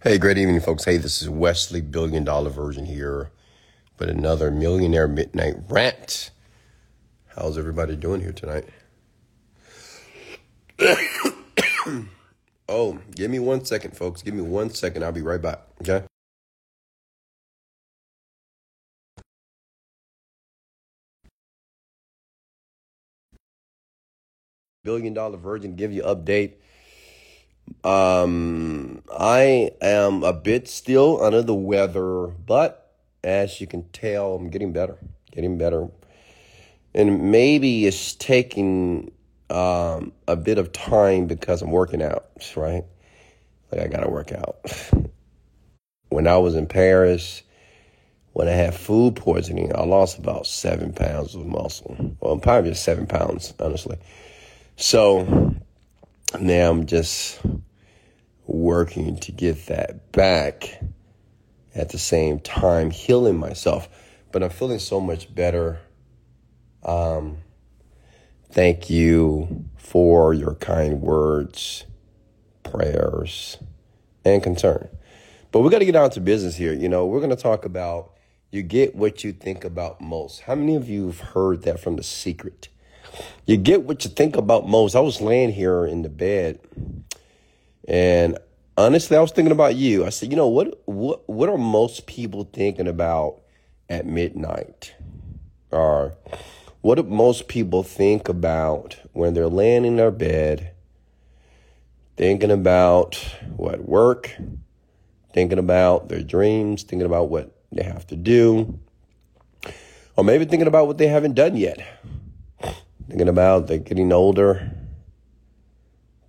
Hey, great evening, folks. Hey, this is Wesley Billion Dollar Virgin here with another Millionaire Midnight Rant. How's everybody doing here tonight? oh, give me one second, folks. Give me one second. I'll be right back. Okay. Billion Dollar Virgin give you update. Um, I am a bit still under the weather, but as you can tell, I'm getting better, getting better. And maybe it's taking um, a bit of time because I'm working out, right? Like I gotta work out. When I was in Paris, when I had food poisoning, I lost about seven pounds of muscle. Well, probably just seven pounds, honestly. So now I'm just working to get that back at the same time healing myself. But i'm feeling so much better. Um, thank you for your kind words prayers and concern. But we got to get down to business here. You know we're going to talk about you get what you think about most. How many of you have heard that from the secret you get what you think about most. I was laying here in the bed and honestly I was thinking about you. I said, you know, what what what are most people thinking about at midnight? Or what do most people think about when they're laying in their bed, thinking about what work, thinking about their dreams, thinking about what they have to do, or maybe thinking about what they haven't done yet thinking about they're getting older,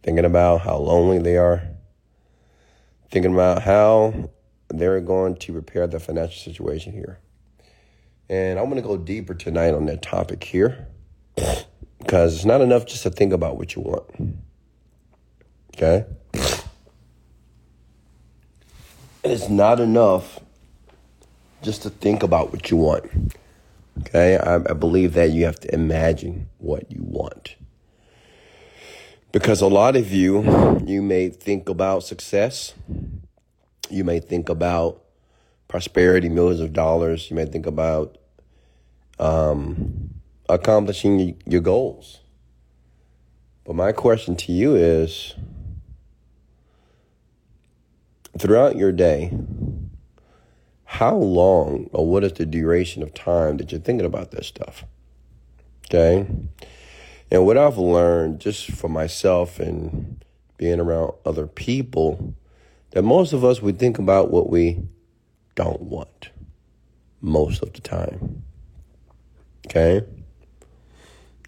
thinking about how lonely they are, thinking about how they're going to repair their financial situation here. And I'm going to go deeper tonight on that topic here because it's not enough just to think about what you want. Okay? It's not enough just to think about what you want. Okay, I, I believe that you have to imagine what you want. Because a lot of you, you may think about success, you may think about prosperity, millions of dollars, you may think about um, accomplishing your goals. But my question to you is throughout your day, how long or what is the duration of time that you're thinking about this stuff? Okay. And what I've learned just for myself and being around other people, that most of us, we think about what we don't want most of the time. Okay.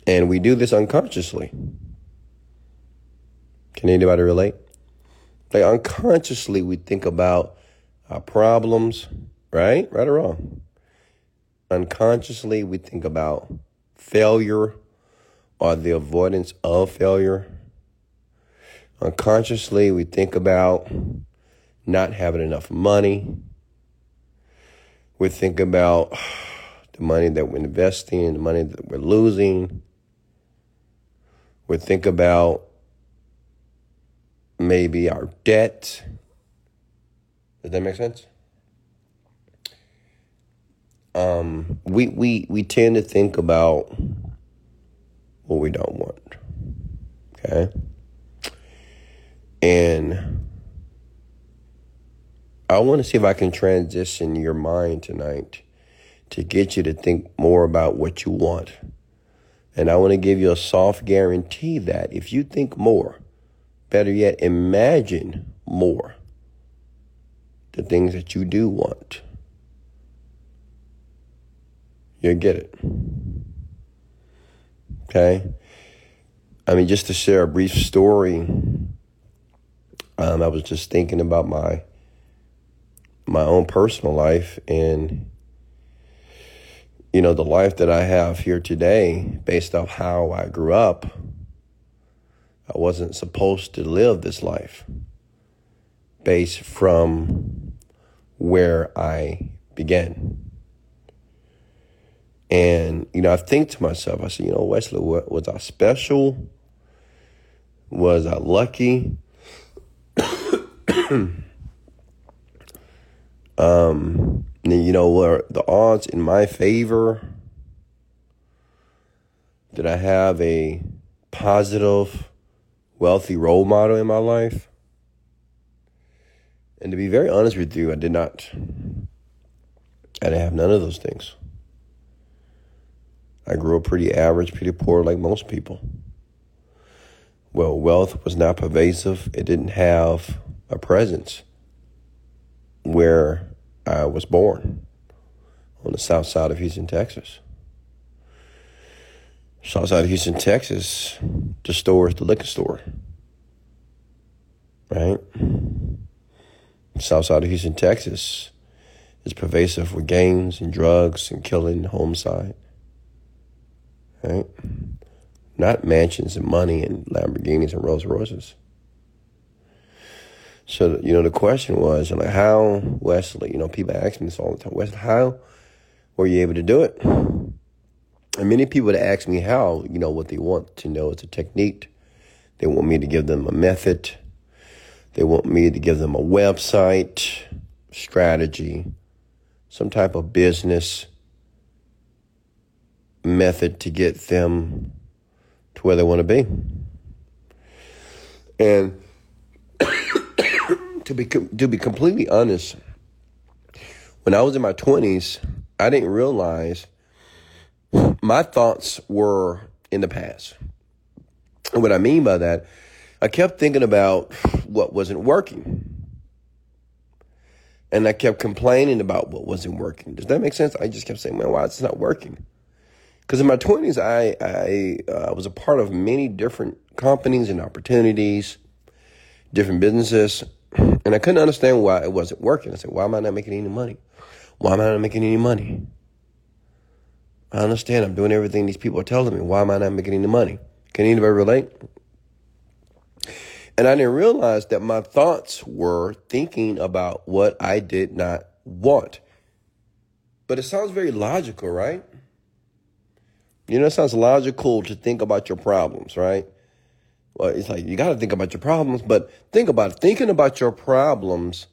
And we do this unconsciously. Can anybody relate? Like unconsciously, we think about our problems, right? Right or wrong? Unconsciously, we think about failure or the avoidance of failure. Unconsciously, we think about not having enough money. We think about the money that we're investing, the money that we're losing. We think about maybe our debt. Does that make sense? Um, we we we tend to think about what we don't want. Okay, and I want to see if I can transition your mind tonight to get you to think more about what you want. And I want to give you a soft guarantee that if you think more, better yet, imagine more the things that you do want you'll get it. Okay? I mean, just to share a brief story, um, I was just thinking about my my own personal life and you know the life that I have here today based off how I grew up. I wasn't supposed to live this life based from where I began. And, you know, I think to myself, I said, you know, Wesley, was I special? Was I lucky? Um, you know, where the odds in my favor did I have a positive, wealthy role model in my life? And to be very honest with you, I did not. I didn't have none of those things. I grew up pretty average, pretty poor, like most people. Well, wealth was not pervasive. It didn't have a presence where I was born on the south side of Houston, Texas. South side of Houston, Texas, the store is the liquor store. Right? South side of Houston, Texas is pervasive with gangs and drugs and killing homicide. Right? Not mansions and money and Lamborghinis and Rolls Royces. So, you know, the question was, like, how, Wesley, you know, people ask me this all the time, Wesley, how were you able to do it? And many people that ask me how, you know, what they want to know is a technique. They want me to give them a method. They want me to give them a website, strategy, some type of business method to get them to where they want to be. And to be to be completely honest, when I was in my 20s, I didn't realize my thoughts were in the past. And what I mean by that, I kept thinking about what wasn't working. And I kept complaining about what wasn't working. Does that make sense? I just kept saying, man, why it's not working? Because in my 20s, I, I uh, was a part of many different companies and opportunities, different businesses, and I couldn't understand why it wasn't working. I said, why am I not making any money? Why am I not making any money? I understand I'm doing everything these people are telling me. Why am I not making any money? Can anybody relate? And I didn't realize that my thoughts were thinking about what I did not want. But it sounds very logical, right? You know, it sounds logical to think about your problems, right? Well, it's like you got to think about your problems, but think about it. Thinking about your problems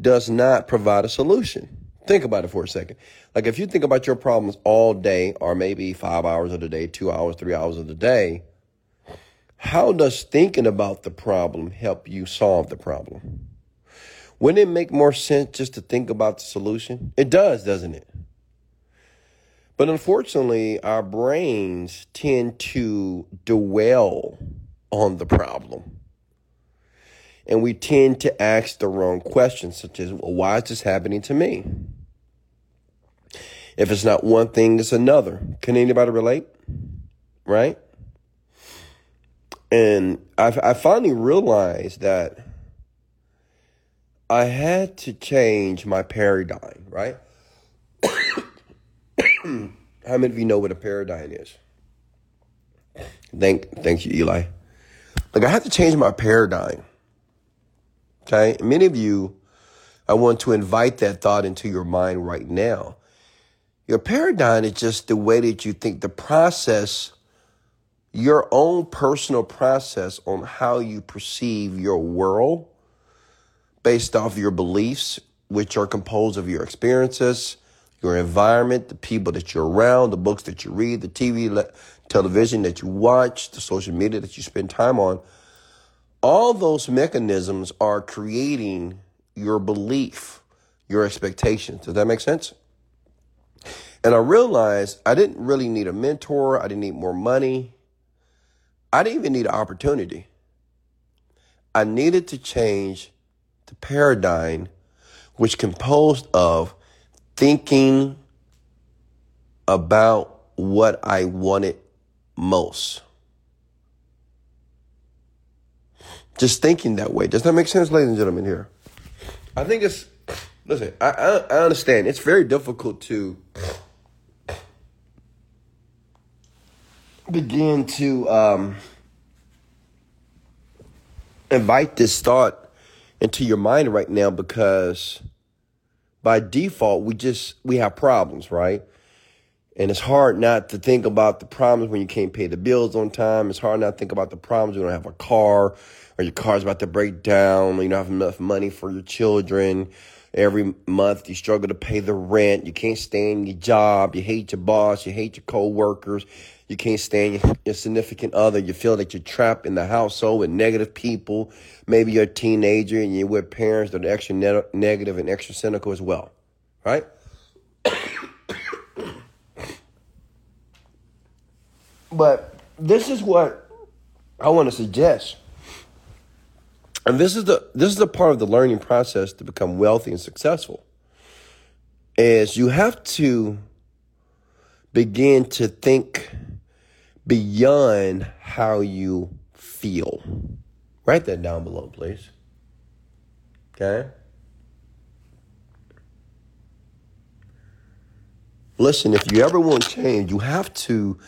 does not provide a solution. Think about it for a second. Like if you think about your problems all day, or maybe five hours of the day, two hours, three hours of the day, how does thinking about the problem help you solve the problem? Wouldn't it make more sense just to think about the solution? It does, doesn't it? But unfortunately, our brains tend to dwell on the problem. And we tend to ask the wrong questions, such as, well, why is this happening to me? If it's not one thing, it's another. Can anybody relate? Right? And I, I finally realized that I had to change my paradigm, right? How many of you know what a paradigm is? Thank, thank you, Eli. Like I have to change my paradigm. Okay. Many of you, I want to invite that thought into your mind right now. Your paradigm is just the way that you think, the process, your own personal process on how you perceive your world based off your beliefs, which are composed of your experiences, your environment, the people that you're around, the books that you read, the TV, television that you watch, the social media that you spend time on. All those mechanisms are creating your belief, your expectations. Does that make sense? And I realized I didn't really need a mentor. I didn't need more money. I didn't even need an opportunity. I needed to change the paradigm, which composed of thinking about what I wanted most. Just thinking that way. Does that make sense, ladies and gentlemen? Here, I think it's. Listen, I, I, I understand. It's very difficult to begin to um, invite this thought into your mind right now because by default we just we have problems right And it's hard not to think about the problems when you can't pay the bills on time. It's hard not to think about the problems when you don't have a car or your car's about to break down or you don't have enough money for your children. Every month you struggle to pay the rent. You can't stand your job. You hate your boss. You hate your coworkers. You can't stand your, significant other. You feel that you're trapped in the household with negative people. Maybe you're a teenager and you're with parents that are extra ne- negative and extra cynical as well. Right? But this is what I want to suggest. And this is the this is the part of the learning process to become wealthy and successful. Is you have to begin to think beyond how you feel. Write that down below, please. Okay? Listen, if you ever want change, you have to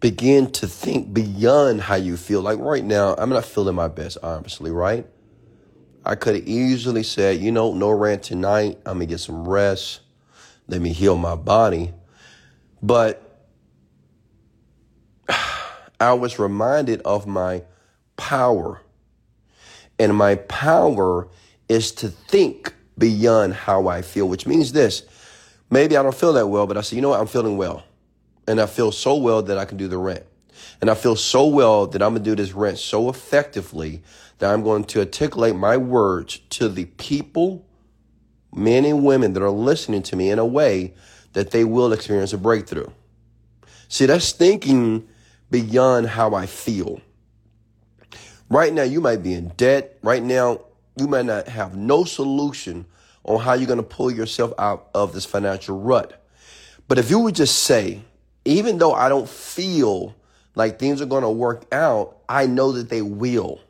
begin to think beyond how you feel. Like right now, I'm not feeling my best, obviously, right? I could have easily said, you know, no rant tonight. I'm gonna get some rest. Let me heal my body. But I was reminded of my power. And my power is to think beyond how I feel, which means this. Maybe I don't feel that well, but I say, you know what? I'm feeling well. And I feel so well that I can do the rent. And I feel so well that I'm going to do this rent so effectively that I'm going to articulate my words to the people, men and women that are listening to me in a way that they will experience a breakthrough. See, that's thinking beyond how I feel. Right now, you might be in debt. Right now, you might not have no solution on how you're going to pull yourself out of this financial rut. But if you would just say, even though I don't feel like things are going to work out, I know that they will.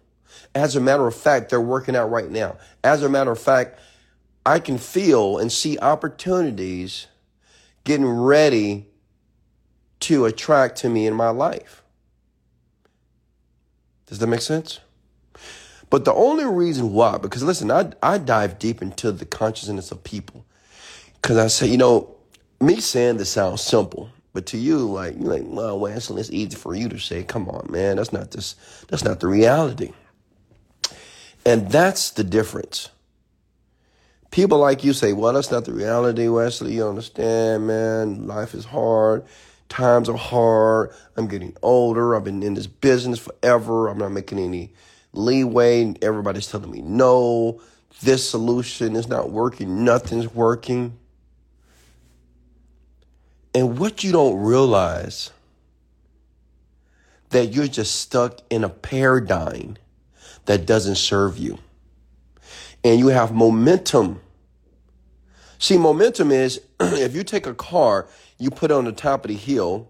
As a matter of fact, they're working out right now. As a matter of fact, I can feel and see opportunities getting ready to attract to me in my life. Does that make sense? But the only reason why, because listen, I, I dive deep into the consciousness of people. Because I say, you know, me saying this sounds simple, but to you, like you're like, well, Wesley, it's easy for you to say, come on, man, that's not this, that's not the reality. And that's the difference. People like you say, well, that's not the reality, Wesley. You understand, man. Life is hard. Times are hard. I'm getting older. I've been in this business forever. I'm not making any leeway. Everybody's telling me no. This solution is not working. Nothing's working. And what you don't realize that you're just stuck in a paradigm that doesn't serve you. And you have momentum. See, momentum is if you take a car, you put it on the top of the hill,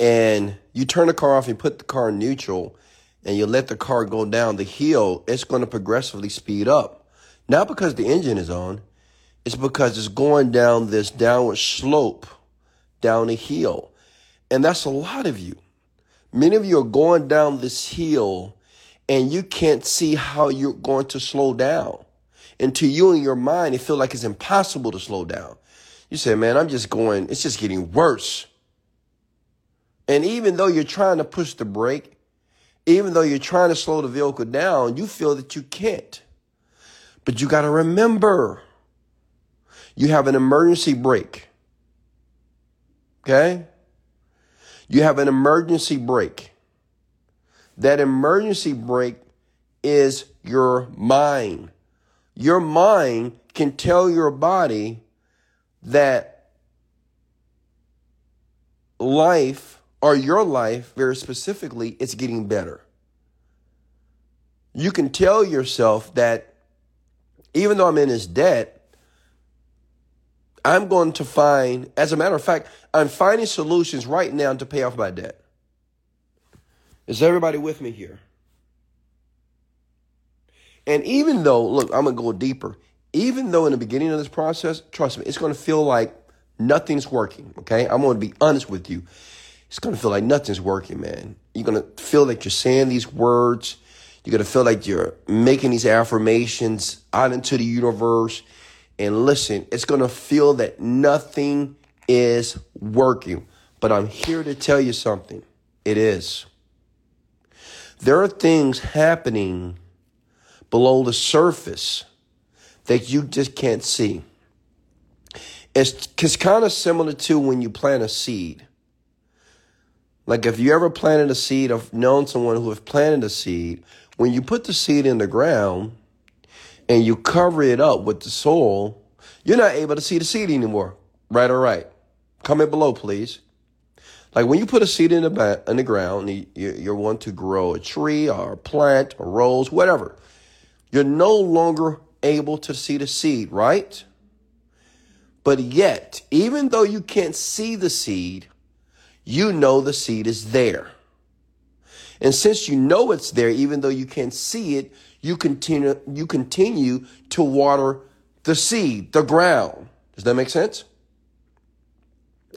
and you turn the car off and put the car in neutral, and you let the car go down the hill, it's going to progressively speed up. Not because the engine is on, it's because it's going down this downward slope down a hill. And that's a lot of you. Many of you are going down this hill and you can't see how you're going to slow down. And to you in your mind, it feels like it's impossible to slow down. You say, man, I'm just going, it's just getting worse. And even though you're trying to push the brake, even though you're trying to slow the vehicle down, you feel that you can't. But you got to remember, you have an emergency brake. Okay? You have an emergency brake. That emergency brake is your mind. Your mind can tell your body that life or your life, very specifically, is getting better. You can tell yourself that even though I'm in this debt, I'm going to find, as a matter of fact, I'm finding solutions right now to pay off my debt. Is everybody with me here? And even though, look, I'm going to go deeper. Even though in the beginning of this process, trust me, it's going to feel like nothing's working, okay? I'm going to be honest with you. It's going to feel like nothing's working, man. You're going to feel like you're saying these words. You're going to feel like you're making these affirmations out into the universe and listen, it's going to feel that nothing is working. But I'm here to tell you something. It is. There are things happening below the surface that you just can't see. It's, it's kind of similar to when you plant a seed. Like if you ever planted a seed, I've known someone who has planted a seed. When you put the seed in the ground and you cover it up with the soil, you're not able to see the seed anymore. Right or right? Comment below, please. Like when you put a seed in the in the ground, you, you want to grow a tree or a plant, a rose, whatever. You're no longer able to see the seed, right? But yet, even though you can't see the seed, you know the seed is there. And since you know it's there, even though you can't see it, you continue, you continue to water the seed, the ground. Does that make sense?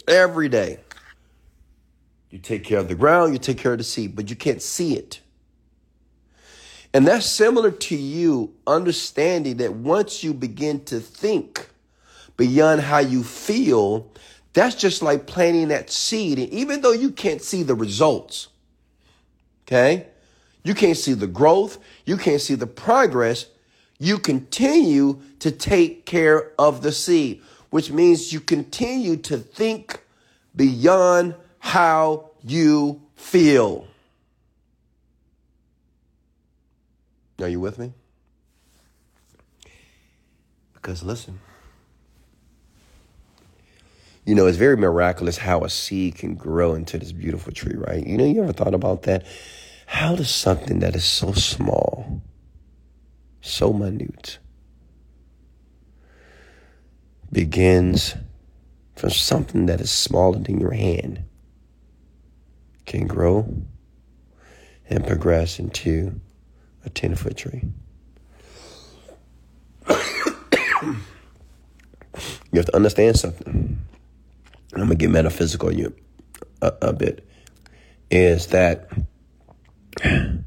Every day. You take care of the ground, you take care of the seed, but you can't see it. And that's similar to you understanding that once you begin to think beyond how you feel, that's just like planting that seed. And even though you can't see the results, okay, you can't see the growth, you can't see the progress, you continue to take care of the seed, which means you continue to think beyond how you feel. Are you with me? Because listen, you know, it's very miraculous how a seed can grow into this beautiful tree, right? You know, you ever thought about that? How does something that is so small, so minute, begins from something that is smaller than your hand can grow and progress into a 10 foot tree. you have to understand something. I'm to get metaphysical you a, a bit. Is that there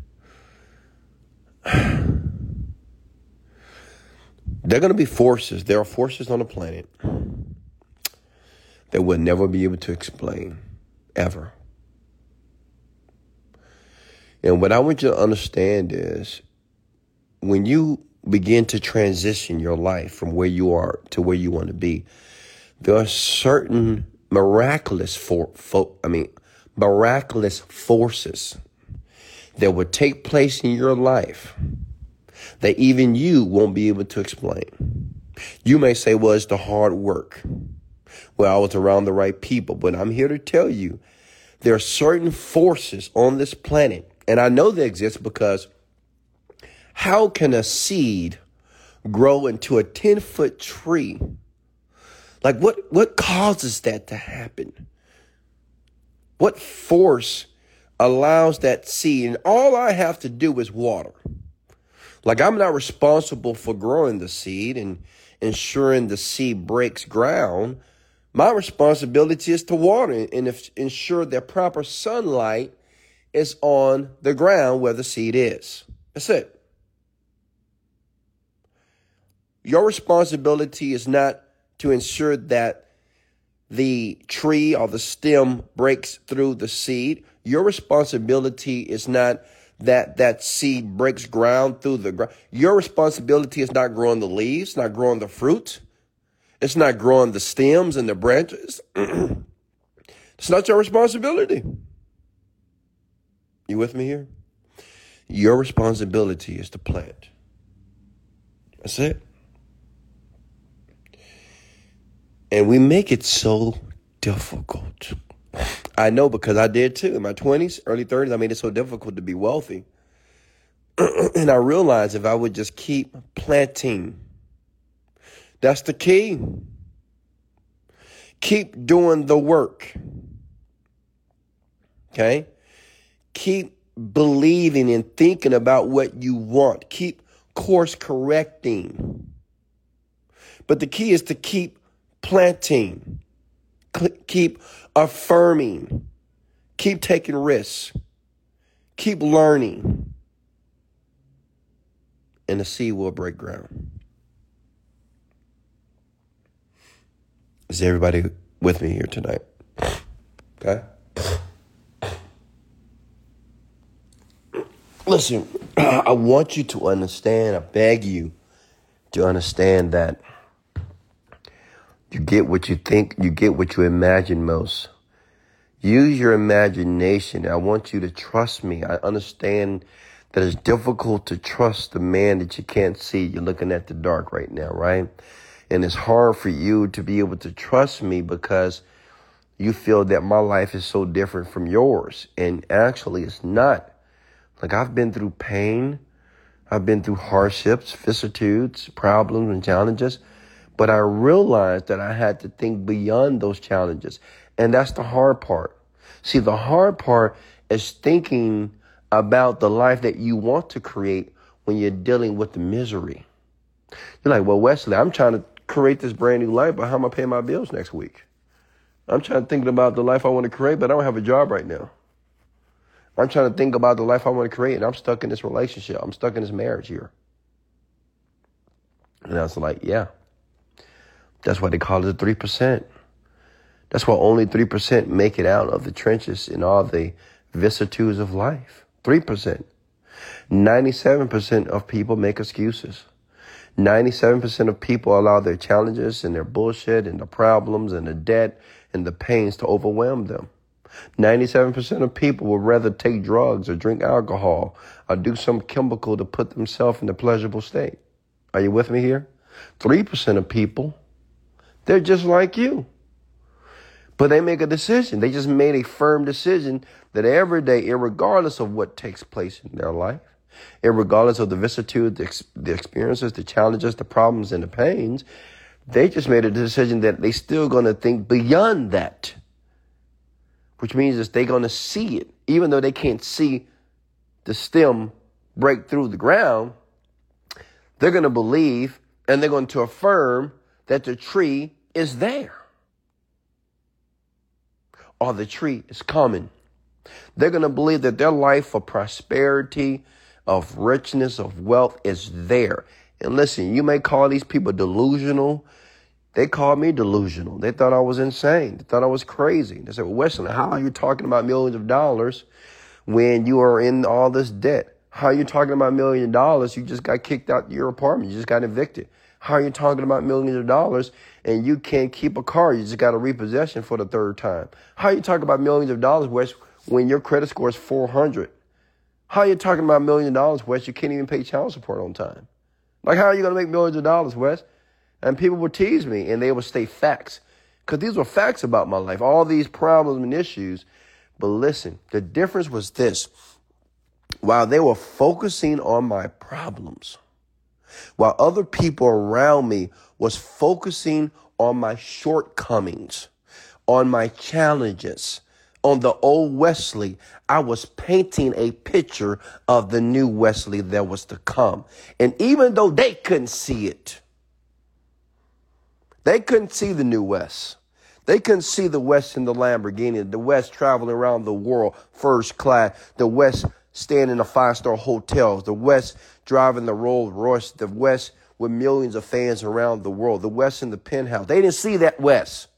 are going to be forces. There are forces on the planet that we'll never be able to explain, ever. And what I want you to understand is when you begin to transition your life from where you are to where you want to be, there are certain miraculous for, for I mean miraculous forces that will take place in your life that even you won't be able to explain. You may say, well, it's the hard work. Well, I was around the right people, but I'm here to tell you there are certain forces on this planet and I know they exist because how can a seed grow into a 10 foot tree? Like what, what causes that to happen? What force allows that seed? And all I have to do is water. Like I'm not responsible for growing the seed and ensuring the seed breaks ground. My responsibility is to water and if, ensure that proper sunlight is on the ground where the seed is. That's it. Your responsibility is not to ensure that the tree or the stem breaks through the seed. Your responsibility is not that that seed breaks ground through the ground. Your responsibility is not growing the leaves, not growing the fruit. It's not growing the stems and the branches. it's not your responsibility. You with me here? Your responsibility is to plant. That's it. And we make it so difficult. I know because I did too. In my 20s, early 30s, I made it so difficult to be wealthy. and I realized if I would just keep planting, that's the key. Keep doing the work. Okay? Keep believing and thinking about what you want. Keep course correcting. But the key is to keep planting, keep affirming, keep taking risks, keep learning, and the seed will break ground. Is everybody with me here tonight. Okay? Listen, I want you to understand, I beg you to understand that you get what you think, you get what you imagine most. Use your imagination. I want you to trust me. I understand that it's difficult to trust the man that you can't see. You're looking at the dark right now, right? And it's hard for you to be able to trust me because you feel that my life is so different from yours. And actually, it's not. Like, I've been through pain, I've been through hardships, vicissitudes, problems, and challenges. But I realized that I had to think beyond those challenges. And that's the hard part. See, the hard part is thinking about the life that you want to create when you're dealing with the misery. You're like, well, Wesley, I'm trying to create this brand new life, but how am I paying my bills next week? I'm trying to think about the life I want to create, but I don't have a job right now. I'm trying to think about the life I want to create, and I'm stuck in this relationship. I'm stuck in this marriage here. And I was like, yeah. That's why they call it the 3%. That's why only 3% make it out of the trenches in all the vicissitudes of life. 3%. 97% of people make excuses. 97% of people allow their challenges and their bullshit and the problems and the debt and the pains to overwhelm them. 97% of people would rather take drugs or drink alcohol or do some chemical to put themselves in a pleasurable state. Are you with me here? 3% of people, they're just like you. But they make a decision. They just made a firm decision that every day, regardless of what takes place in their life, regardless of the vicissitude, the, the experiences, the challenges, the problems, and the pains, they just made a decision that they still going to think beyond that, which means that they're going to see it, even though they can't see the stem break through the ground. They're going to believe and they're going to affirm that the tree is there or the tree is coming. They're going to believe that their life of prosperity, of richness, of wealth is there. And listen, you may call these people delusional. They called me delusional. They thought I was insane. They thought I was crazy. They said, well, Wesley, how are you talking about millions of dollars when you are in all this debt? How are you talking about million dollars? You just got kicked out of your apartment. You just got evicted. How are you talking about millions of dollars and you can't keep a car? You just got a repossession for the third time. How are you talking about millions of dollars, Wes, when your credit score is 400? How are you talking about million dollars, Wes? You can't even pay child support on time. Like, how are you going to make millions of dollars, Wes? And people would tease me and they would state facts. Because these were facts about my life, all these problems and issues. But listen, the difference was this. While they were focusing on my problems, while other people around me was focusing on my shortcomings, on my challenges, on the old Wesley, I was painting a picture of the new Wesley that was to come. And even though they couldn't see it, they couldn't see the new Wes. They couldn't see the Wes in the Lamborghini, the Wes traveling around the world first class, the Wes staying in a five star hotels, the Wes driving the Rolls Royce, the Wes with millions of fans around the world, the Wes in the penthouse. They didn't see that Wes.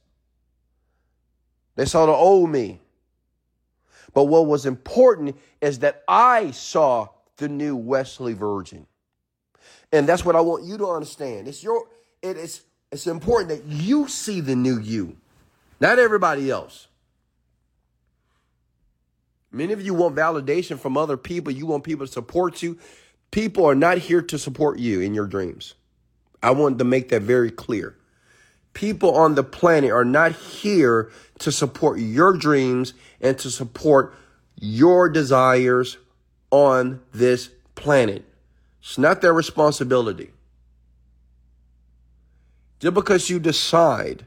They saw the old me. But what was important is that I saw the new Wesley Virgin. And that's what I want you to understand. It's your it is it's important that you see the new you, not everybody else. Many of you want validation from other people. You want people to support you. People are not here to support you in your dreams. I want to make that very clear. People on the planet are not here to support your dreams and to support your desires on this planet. It's not their responsibility. Just because you decide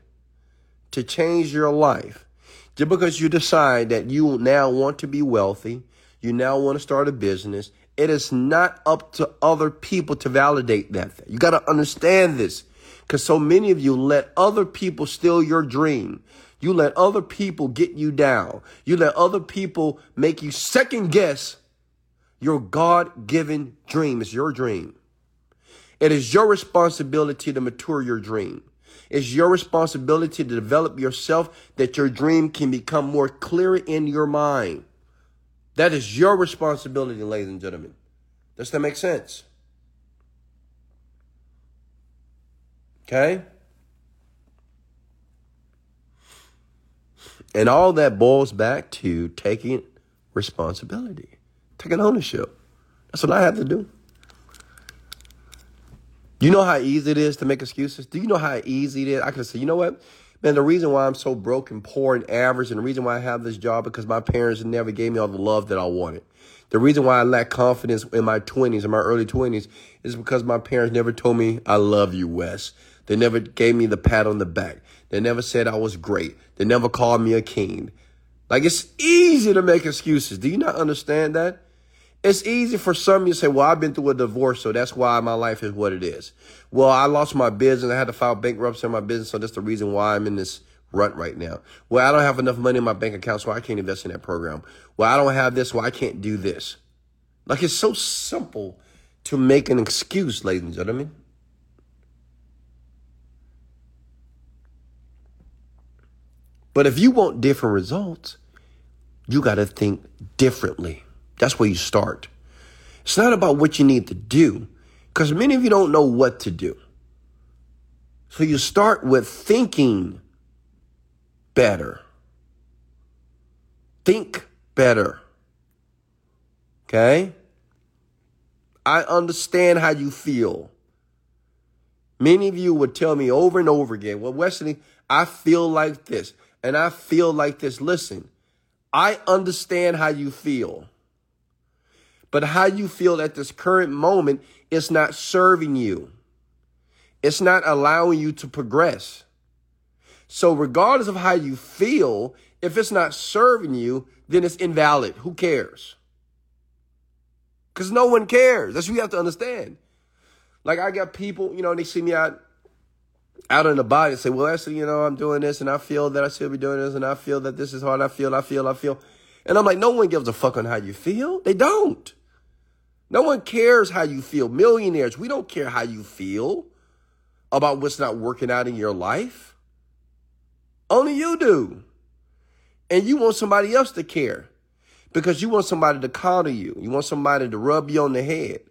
to change your life just because you decide that you now want to be wealthy, you now want to start a business, it is not up to other people to validate that. Thing. You got to understand this because so many of you let other people steal your dream. You let other people get you down. You let other people make you second guess your God given dream. It's your dream. It is your responsibility to mature your dream. It's your responsibility to develop yourself that your dream can become more clear in your mind. That is your responsibility, ladies and gentlemen. Does that make sense? Okay? And all that boils back to taking responsibility, taking ownership. That's what I have to do. You know how easy it is to make excuses? Do you know how easy it is? I can say, you know what? Man, the reason why I'm so broke and poor and average and the reason why I have this job because my parents never gave me all the love that I wanted. The reason why I lack confidence in my 20s, in my early 20s, is because my parents never told me, I love you, Wes. They never gave me the pat on the back. They never said I was great. They never called me a king. Like it's easy to make excuses. Do you not understand that? It's easy for some to say, well, I've been through a divorce, so that's why my life is what it is. Well, I lost my business. I had to file bankruptcy on my business, so that's the reason why I'm in this rut right now. Well, I don't have enough money in my bank account, so I can't invest in that program. Well, I don't have this, so I can't do this. Like it's so simple to make an excuse, ladies and gentlemen. But if you want different results, you got to think differently. That's where you start. It's not about what you need to do, because many of you don't know what to do. So you start with thinking better. Think better. Okay? I understand how you feel. Many of you would tell me over and over again, well, Wesley, I feel like this and I feel like this. Listen, I understand how you feel. But how you feel at this current moment is not serving you. It's not allowing you to progress. So regardless of how you feel, if it's not serving you, then it's invalid. Who cares? Because no one cares. That's what you have to understand. Like I got people, you know, they see me out out in the body and say, well, actually, you know, I'm doing this and I feel that I should be doing this and I feel that this is hard. I feel, I feel, I feel. And I'm like, no one gives a fuck on how you feel. They don't. No one cares how you feel. Millionaires, we don't care how you feel about what's not working out in your life. Only you do. And you want somebody else to care because you want somebody to coddle you. You want somebody to rub you on the head,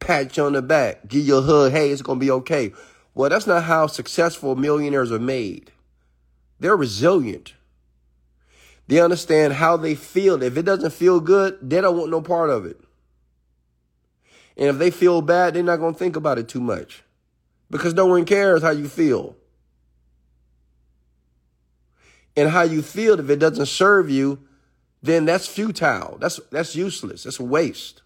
pat you on the back, give you a hug. Hey, it's going to be okay. Well, that's not how successful millionaires are made. They're resilient. They understand how they feel. If it doesn't feel good, they don't want no part of it. And if they feel bad, they're not going to think about it too much because no one cares how you feel. And how you feel, if it doesn't serve you, then that's futile. That's, that's useless. That's a waste.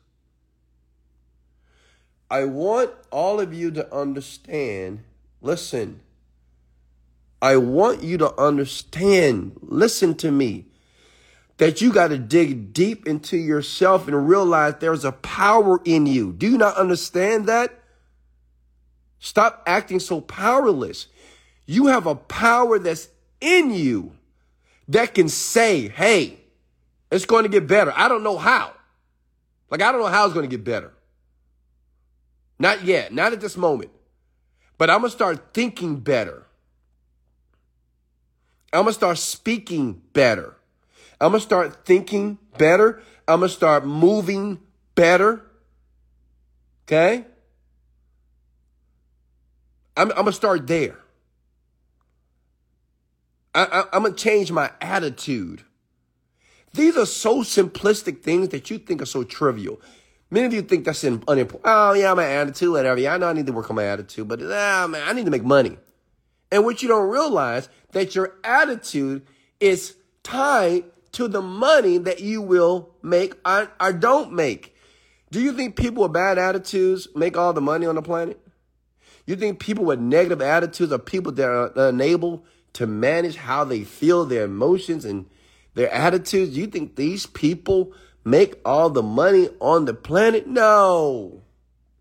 I want all of you to understand. Listen, I want you to understand. Listen to me. That you got to dig deep into yourself and realize there's a power in you. Do you not understand that? Stop acting so powerless. You have a power that's in you that can say, hey, it's going to get better. I don't know how. Like, I don't know how it's going to get better. Not yet, not at this moment. But I'm going to start thinking better. I'm going to start speaking better. I'm going to start thinking better. I'm going to start moving better. Okay? I'm, I'm going to start there. I, I'm going to change my attitude. These are so simplistic things that you think are so trivial. Many of you think that's unimportant. Oh, yeah, my attitude, whatever. Yeah, I know I need to work on my attitude, but ah, man, I need to make money. And what you don't realize that your attitude is tied to the money that you will make or, or don't make. Do you think people with bad attitudes make all the money on the planet? You think people with negative attitudes are people that are unable to manage how they feel their emotions and their attitudes? You think these people make all the money on the planet? No.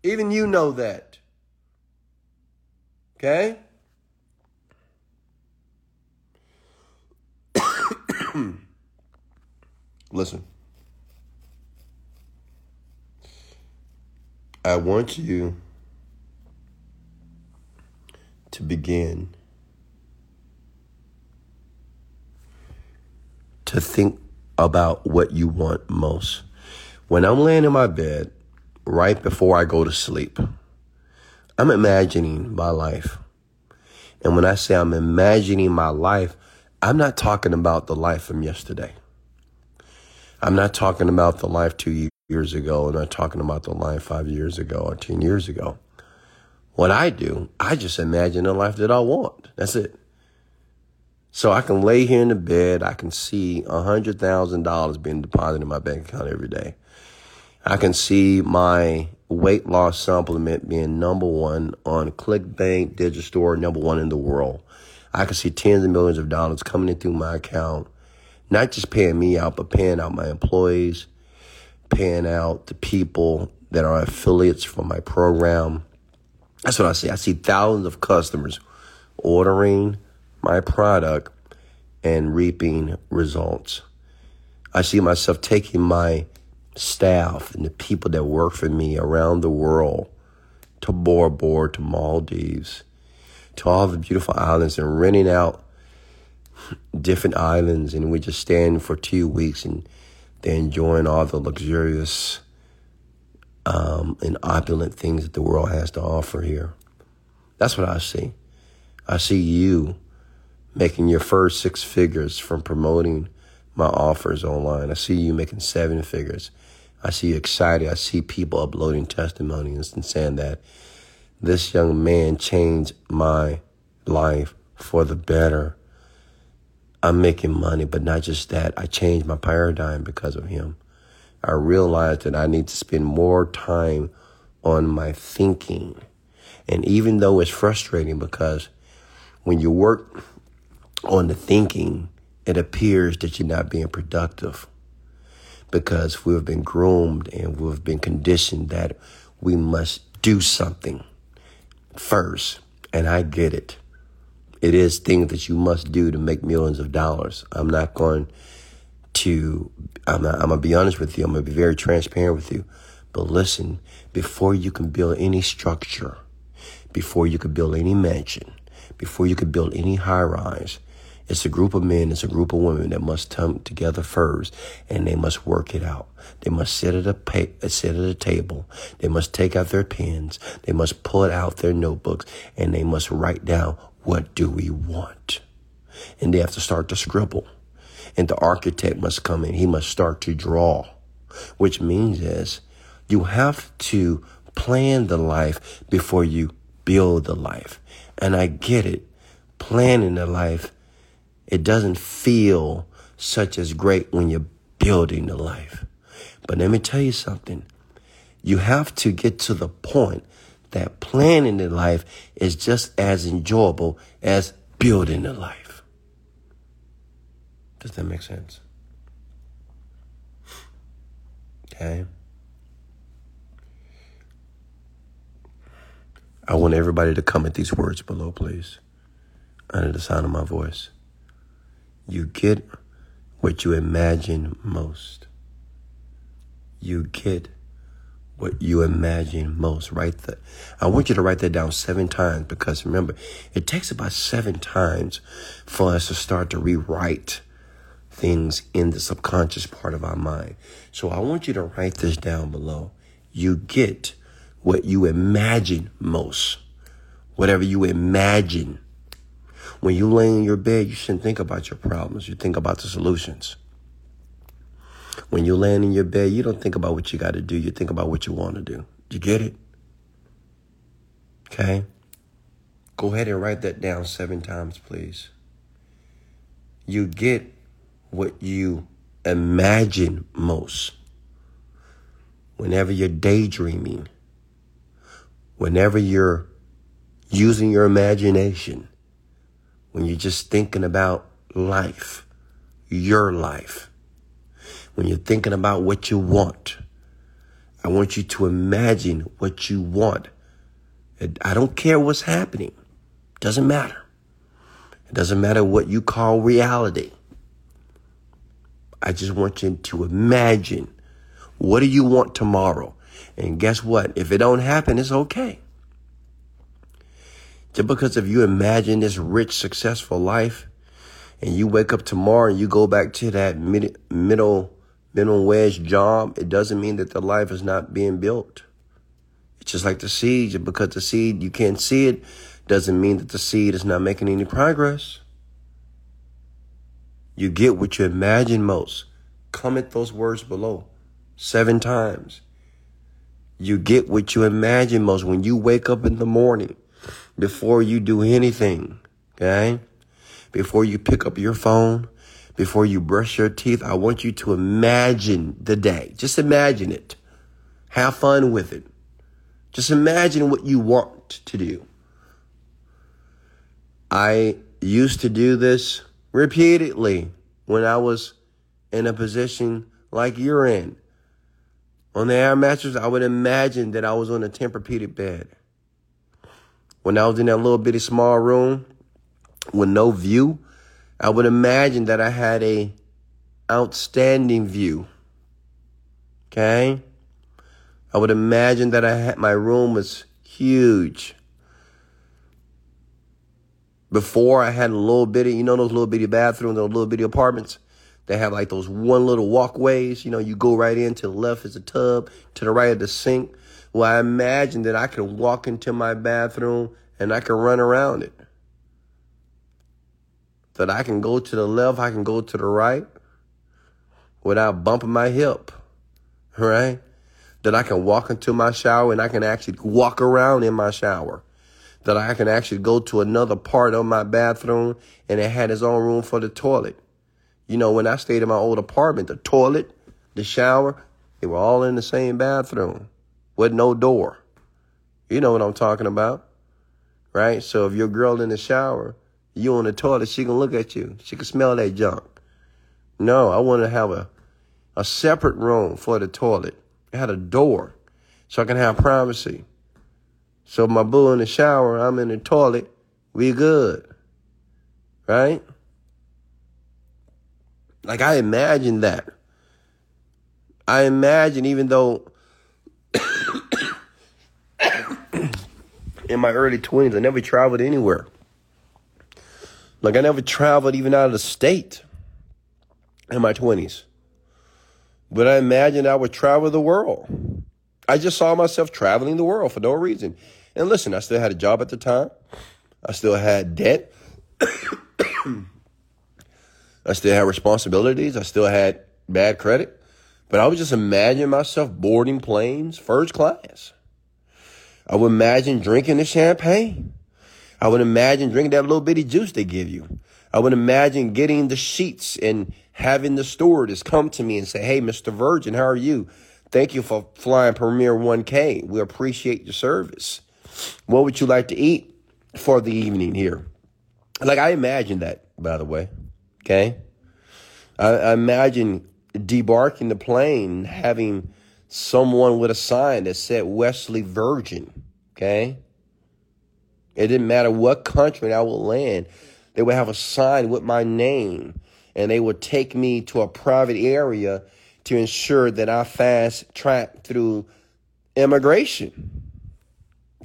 Even you know that. Okay? Listen. I want you to begin to think about what you want most. When I'm laying in my bed, right before I go to sleep, I'm imagining my life. And when I say I'm imagining my life, I'm not talking about the life from yesterday. I'm not talking about the life two years ago. I'm not talking about the life five years ago or 10 years ago. What I do, I just imagine the life that I want. That's it. So I can lay here in the bed. I can see $100,000 being deposited in my bank account every day. I can see my weight loss supplement being number one on ClickBank, Digistore, number one in the world. I can see tens of millions of dollars coming in through my account, not just paying me out, but paying out my employees, paying out the people that are affiliates for my program. That's what I see. I see thousands of customers ordering my product and reaping results. I see myself taking my staff and the people that work for me around the world to Bora Bora, to Maldives, to all the beautiful islands and renting out different islands. And we just stand for two weeks and they're enjoying all the luxurious um, and opulent things that the world has to offer here. That's what I see. I see you making your first six figures from promoting my offers online. I see you making seven figures. I see you excited. I see people uploading testimonies and saying that this young man changed my life for the better. I'm making money, but not just that. I changed my paradigm because of him. I realized that I need to spend more time on my thinking. And even though it's frustrating because when you work on the thinking, it appears that you're not being productive because we've been groomed and we've been conditioned that we must do something first. And I get it. It is things that you must do to make millions of dollars. I'm not going to, I'm, not, I'm going to be honest with you. I'm going to be very transparent with you. But listen, before you can build any structure, before you can build any mansion, before you can build any high rise, it's a group of men, it's a group of women that must come together first and they must work it out. They must sit at a sit at a table. They must take out their pens. They must pull out their notebooks and they must write down what do we want? And they have to start to scribble. And the architect must come in. He must start to draw, which means is you have to plan the life before you build the life. And I get it. Planning the life it doesn't feel such as great when you're building the life. But let me tell you something. You have to get to the point that planning the life is just as enjoyable as building the life. Does that make sense? Okay. I want everybody to comment these words below, please, under the sound of my voice. You get what you imagine most. You get what you imagine most. Write that. I want you to write that down seven times because remember, it takes about seven times for us to start to rewrite things in the subconscious part of our mind. So I want you to write this down below. You get what you imagine most. Whatever you imagine when you lay in your bed, you shouldn't think about your problems. You think about the solutions. When you land in your bed, you don't think about what you got to do. You think about what you want to do. You get it? Okay? Go ahead and write that down seven times, please. You get what you imagine most. Whenever you're daydreaming, whenever you're using your imagination, when you're just thinking about life, your life, when you're thinking about what you want, I want you to imagine what you want. I don't care what's happening. It doesn't matter. It doesn't matter what you call reality. I just want you to imagine what do you want tomorrow? And guess what? If it don't happen, it's okay. Just because if you imagine this rich, successful life and you wake up tomorrow and you go back to that mid, middle minimum wage job, it doesn't mean that the life is not being built. It's just like the seed. Because the seed you can't see it doesn't mean that the seed is not making any progress. You get what you imagine most. Comment those words below seven times. You get what you imagine most when you wake up in the morning before you do anything. Okay? Before you pick up your phone, before you brush your teeth, I want you to imagine the day. Just imagine it. Have fun with it. Just imagine what you want to do. I used to do this repeatedly when I was in a position like you're in. On the air mattress, I would imagine that I was on a Tempur-Pedic bed. When I was in that little bitty small room with no view, I would imagine that I had a outstanding view. Okay? I would imagine that I had my room was huge. Before I had a little bitty, you know those little bitty bathrooms, those little bitty apartments. They have like those one little walkways. You know, you go right in to the left is a tub, to the right is the sink. Well, I imagine that I could walk into my bathroom and I could run around it. That I can go to the left, I can go to the right without bumping my hip. Right? That I can walk into my shower and I can actually walk around in my shower. That I can actually go to another part of my bathroom and it had its own room for the toilet. You know, when I stayed in my old apartment, the toilet, the shower, they were all in the same bathroom with no door. You know what I'm talking about, right? So if your girl in the shower, you on the toilet, she can look at you. She can smell that junk. No, I want to have a, a separate room for the toilet. It had a door so I can have privacy. So my boo in the shower, I'm in the toilet, we good. Right? Like I imagine that. I imagine even though in my early 20s I never traveled anywhere. Like I never traveled even out of the state in my 20s. But I imagined I would travel the world. I just saw myself traveling the world for no reason. And listen, I still had a job at the time. I still had debt. I still had responsibilities. I still had bad credit. But I would just imagine myself boarding planes first class. I would imagine drinking the champagne. I would imagine drinking that little bitty juice they give you. I would imagine getting the sheets and having the stewardess come to me and say, Hey, Mr. Virgin, how are you? Thank you for flying Premier 1K. We appreciate your service. What would you like to eat for the evening here? Like, I imagine that, by the way. Okay. I, I imagine debarking the plane, having someone with a sign that said Wesley Virgin. Okay. It didn't matter what country I would land, they would have a sign with my name and they would take me to a private area to ensure that I fast track through immigration.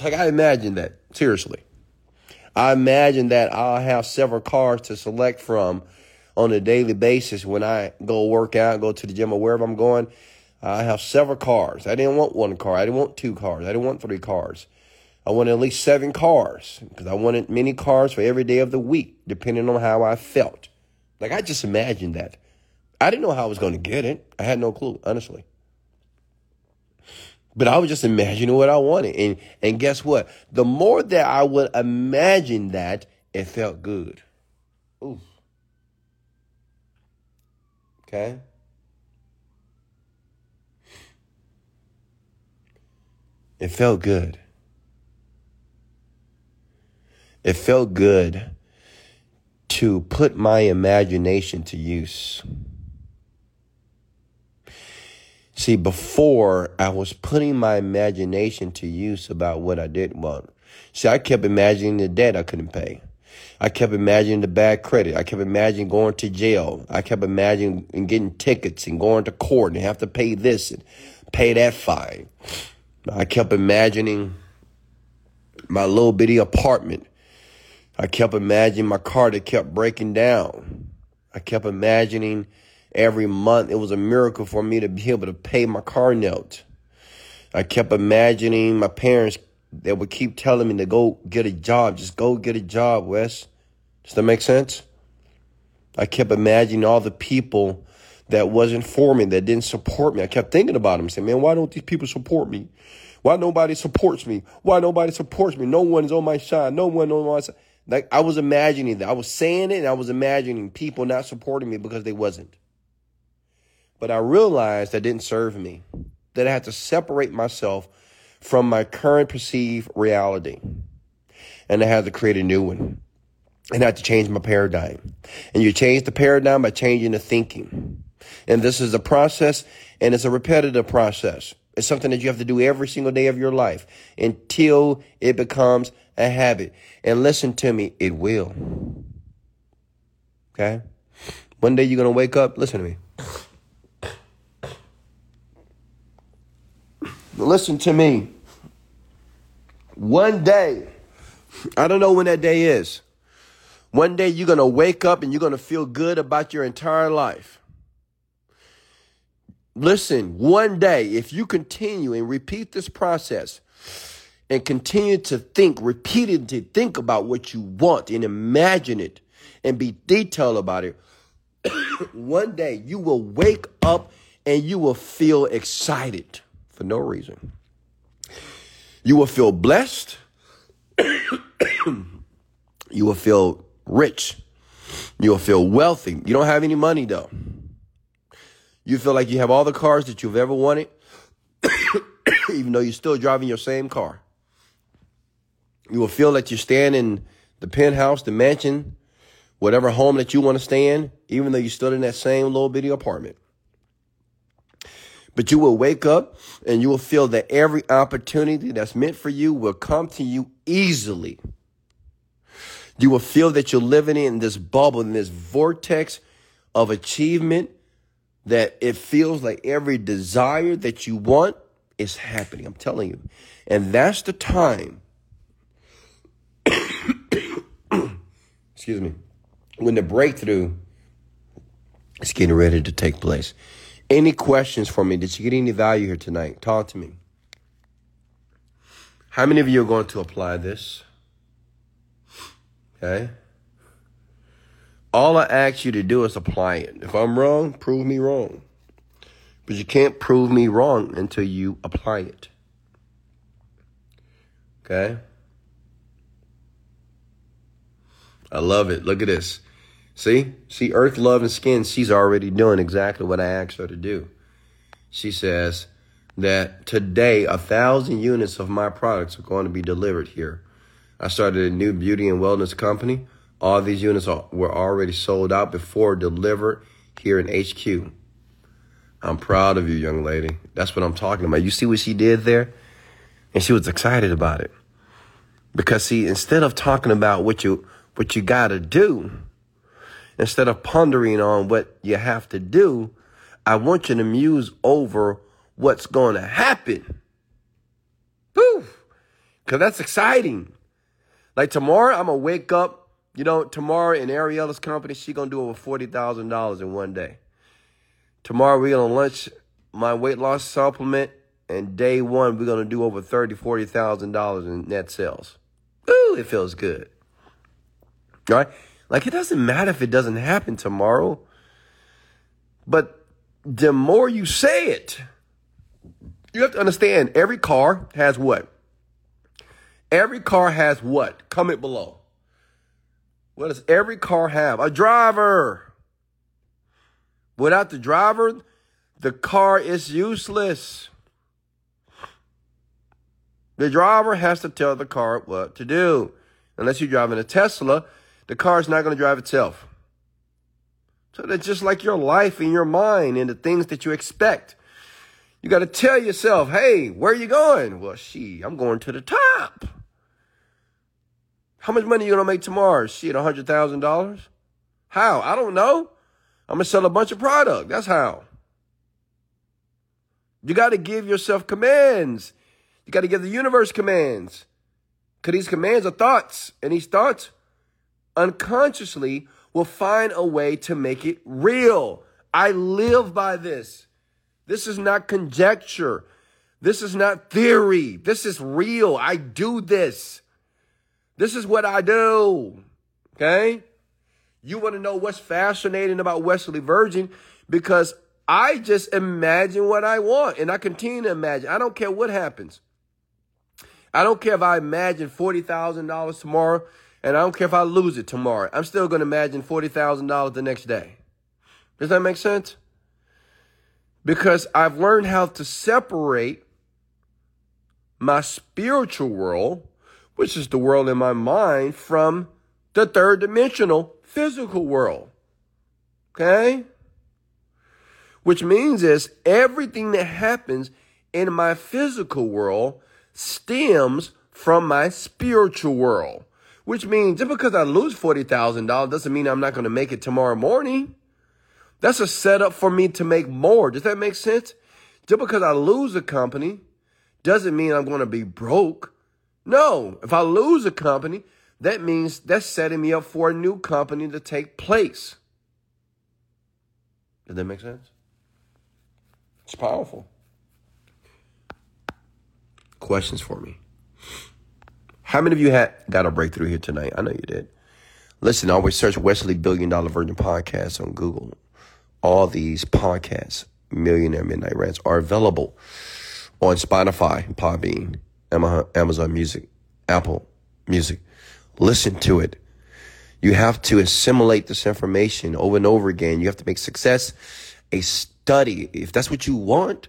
Like I imagine that, seriously. I imagine that I'll have several cars to select from on a daily basis when I go work out, go to the gym or wherever I'm going. I have several cars. I didn't want one car. I didn't want two cars. I didn't want three cars. I wanted at least seven cars because I wanted many cars for every day of the week, depending on how I felt. Like I just imagined that. I didn't know how I was going to get it. I had no clue, honestly. But I was just imagining what I wanted. And and guess what? The more that I would imagine that, it felt good. Ooh. Okay? It felt good. It felt good to put my imagination to use. See, before I was putting my imagination to use about what I didn't want. See, I kept imagining the debt I couldn't pay. I kept imagining the bad credit. I kept imagining going to jail. I kept imagining and getting tickets and going to court and have to pay this and pay that fine. I kept imagining my little bitty apartment. I kept imagining my car that kept breaking down. I kept imagining every month it was a miracle for me to be able to pay my car note. I kept imagining my parents they would keep telling me to go get a job. Just go get a job, Wes. Does that make sense? I kept imagining all the people that wasn't for me, that didn't support me. I kept thinking about them, saying, man, why don't these people support me? Why nobody supports me? Why nobody supports me? No one's on my side. No one on my side. Like I was imagining that. I was saying it and I was imagining people not supporting me because they wasn't. But I realized that didn't serve me. That I had to separate myself from my current perceived reality. And I had to create a new one. And I had to change my paradigm. And you change the paradigm by changing the thinking. And this is a process and it's a repetitive process. It's something that you have to do every single day of your life until it becomes a habit. And listen to me, it will. Okay? One day you're going to wake up, listen to me. Listen to me. One day, I don't know when that day is. One day you're going to wake up and you're going to feel good about your entire life. Listen, one day, if you continue and repeat this process and continue to think, repeatedly think about what you want and imagine it and be detailed about it, one day you will wake up and you will feel excited for no reason. You will feel blessed. you will feel rich. You will feel wealthy. You don't have any money though. You feel like you have all the cars that you've ever wanted, even though you're still driving your same car. You will feel that you stand in the penthouse, the mansion, whatever home that you want to stay in, even though you're still in that same little bitty apartment. But you will wake up and you will feel that every opportunity that's meant for you will come to you easily. You will feel that you're living in this bubble, in this vortex of achievement that it feels like every desire that you want is happening. I'm telling you. And that's the time, excuse me, when the breakthrough is getting ready to take place. Any questions for me? Did you get any value here tonight? Talk to me. How many of you are going to apply this? Okay. All I ask you to do is apply it. If I'm wrong, prove me wrong. But you can't prove me wrong until you apply it. Okay? I love it. Look at this. See? See, Earth, Love, and Skin, she's already doing exactly what I asked her to do. She says that today, a thousand units of my products are going to be delivered here. I started a new beauty and wellness company. All these units are, were already sold out before delivered here in HQ. I'm proud of you, young lady. That's what I'm talking about. You see what she did there? And she was excited about it. Because see, instead of talking about what you what you gotta do, instead of pondering on what you have to do, I want you to muse over what's gonna happen. Poof! Cause that's exciting. Like tomorrow, I'm gonna wake up you know, tomorrow in Ariella's company, she gonna do over forty thousand dollars in one day. Tomorrow we're gonna launch my weight loss supplement, and day one we're gonna do over thirty, forty thousand dollars in net sales. Ooh, it feels good. Right? Like it doesn't matter if it doesn't happen tomorrow. But the more you say it, you have to understand every car has what? Every car has what? Comment below. What does every car have? A driver. Without the driver, the car is useless. The driver has to tell the car what to do. Unless you're driving a Tesla, the car is not going to drive itself. So that's just like your life and your mind and the things that you expect. You got to tell yourself, hey, where are you going? Well, she, I'm going to the top. How much money are you gonna make tomorrow? Shit, a hundred thousand dollars? How? I don't know. I'm gonna sell a bunch of product. That's how. You gotta give yourself commands. You gotta give the universe commands. Cause these commands are thoughts. And these thoughts unconsciously will find a way to make it real. I live by this. This is not conjecture. This is not theory. This is real. I do this. This is what I do. Okay? You want to know what's fascinating about Wesley Virgin? Because I just imagine what I want and I continue to imagine. I don't care what happens. I don't care if I imagine $40,000 tomorrow and I don't care if I lose it tomorrow. I'm still going to imagine $40,000 the next day. Does that make sense? Because I've learned how to separate my spiritual world, which is the world in my mind, from the third dimensional physical world. Okay? Which means is everything that happens in my physical world stems from my spiritual world. Which means just because I lose $40,000 doesn't mean I'm not going to make it tomorrow morning. That's a setup for me to make more. Does that make sense? Just because I lose a company doesn't mean I'm going to be broke. No, if I lose a company, that means that's setting me up for a new company to take place. Does that make sense? It's powerful. Questions for me. How many of you had got a breakthrough here tonight? I know you did. Listen, always search Wesley Billion Dollar Virgin Podcast on Google. All these podcasts, Millionaire Midnight Rants, are available on Spotify, Podbean, Amazon Music, Apple Music. Listen to it. You have to assimilate this information over and over again. You have to make success a study. If that's what you want,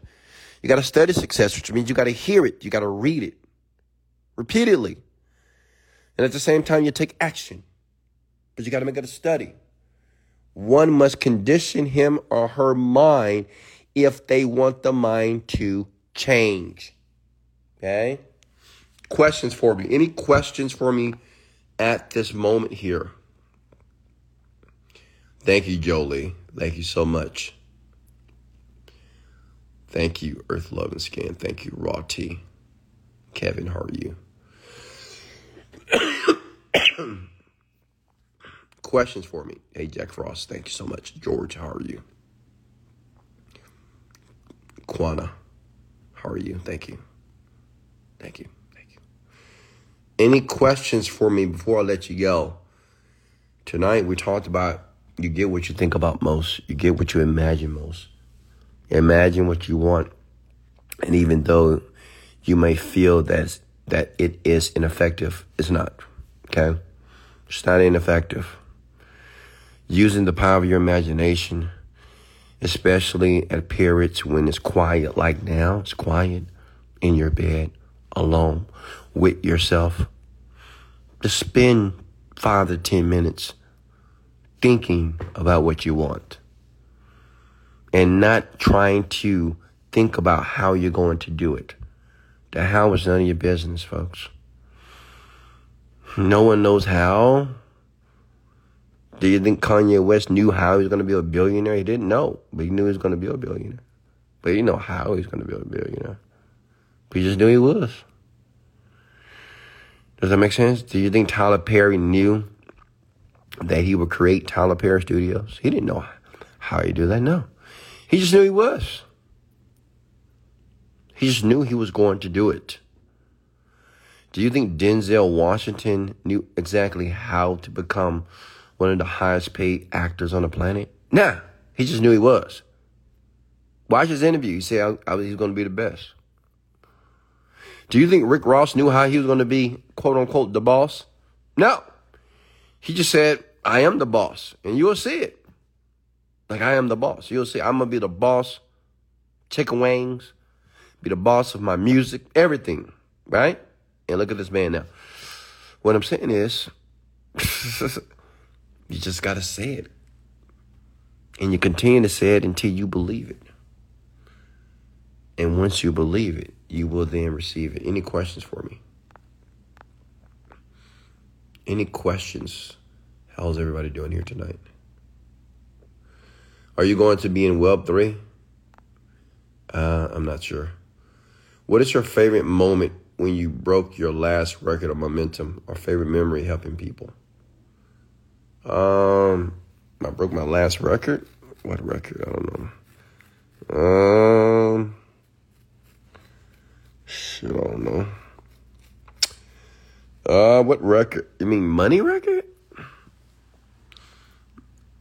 you got to study success, which means you got to hear it. You got to read it repeatedly. And at the same time, you take action. But you got to make it a study. One must condition him or her mind if they want the mind to change. Okay? Questions for me. Any questions for me at this moment here? Thank you, Jolie. Thank you so much. Thank you, Earth Love and Scan. Thank you, Raw T. Kevin, how are you? Questions for me. Hey, Jack Frost, thank you so much. George, how are you? Quana, how are you? Thank you. Thank you. Thank you. Any questions for me before I let you go? Tonight we talked about you get what you think about most, you get what you imagine most. Imagine what you want. And even though you may feel that, that it is ineffective, it's not. Okay? It's not ineffective. Using the power of your imagination, especially at periods when it's quiet like now, it's quiet in your bed, alone with yourself. Just spend five to ten minutes thinking about what you want and not trying to think about how you're going to do it. The how is none of your business, folks. No one knows how. Do you think Kanye West knew how he was going to be a billionaire? He didn't know, but he knew he was going to be a billionaire. But he know how he was going to be a billionaire. But he just knew he was. Does that make sense? Do you think Tyler Perry knew that he would create Tyler Perry Studios? He didn't know how he do that. No. He just knew he was. He just knew he was going to do it. Do you think Denzel Washington knew exactly how to become one of the highest paid actors on the planet? Nah, he just knew he was. Watch his interview. He said I, I, he's going to be the best. Do you think Rick Ross knew how he was going to be, quote unquote, the boss? No. He just said, I am the boss, and you'll see it. Like I am the boss. You'll see I'm gonna be the boss, chicken wings, be the boss of my music, everything, right? And look at this man now. What I'm saying is, you just gotta say it. And you continue to say it until you believe it. And once you believe it, you will then receive it. Any questions for me? Any questions? How's everybody doing here tonight? Are you going to be in Web 3? Uh, I'm not sure. What is your favorite moment when you broke your last record of momentum or favorite memory helping people? Um, I broke my last record. What record? I don't know. Um, shit, I don't know. Uh, what record? You mean money record?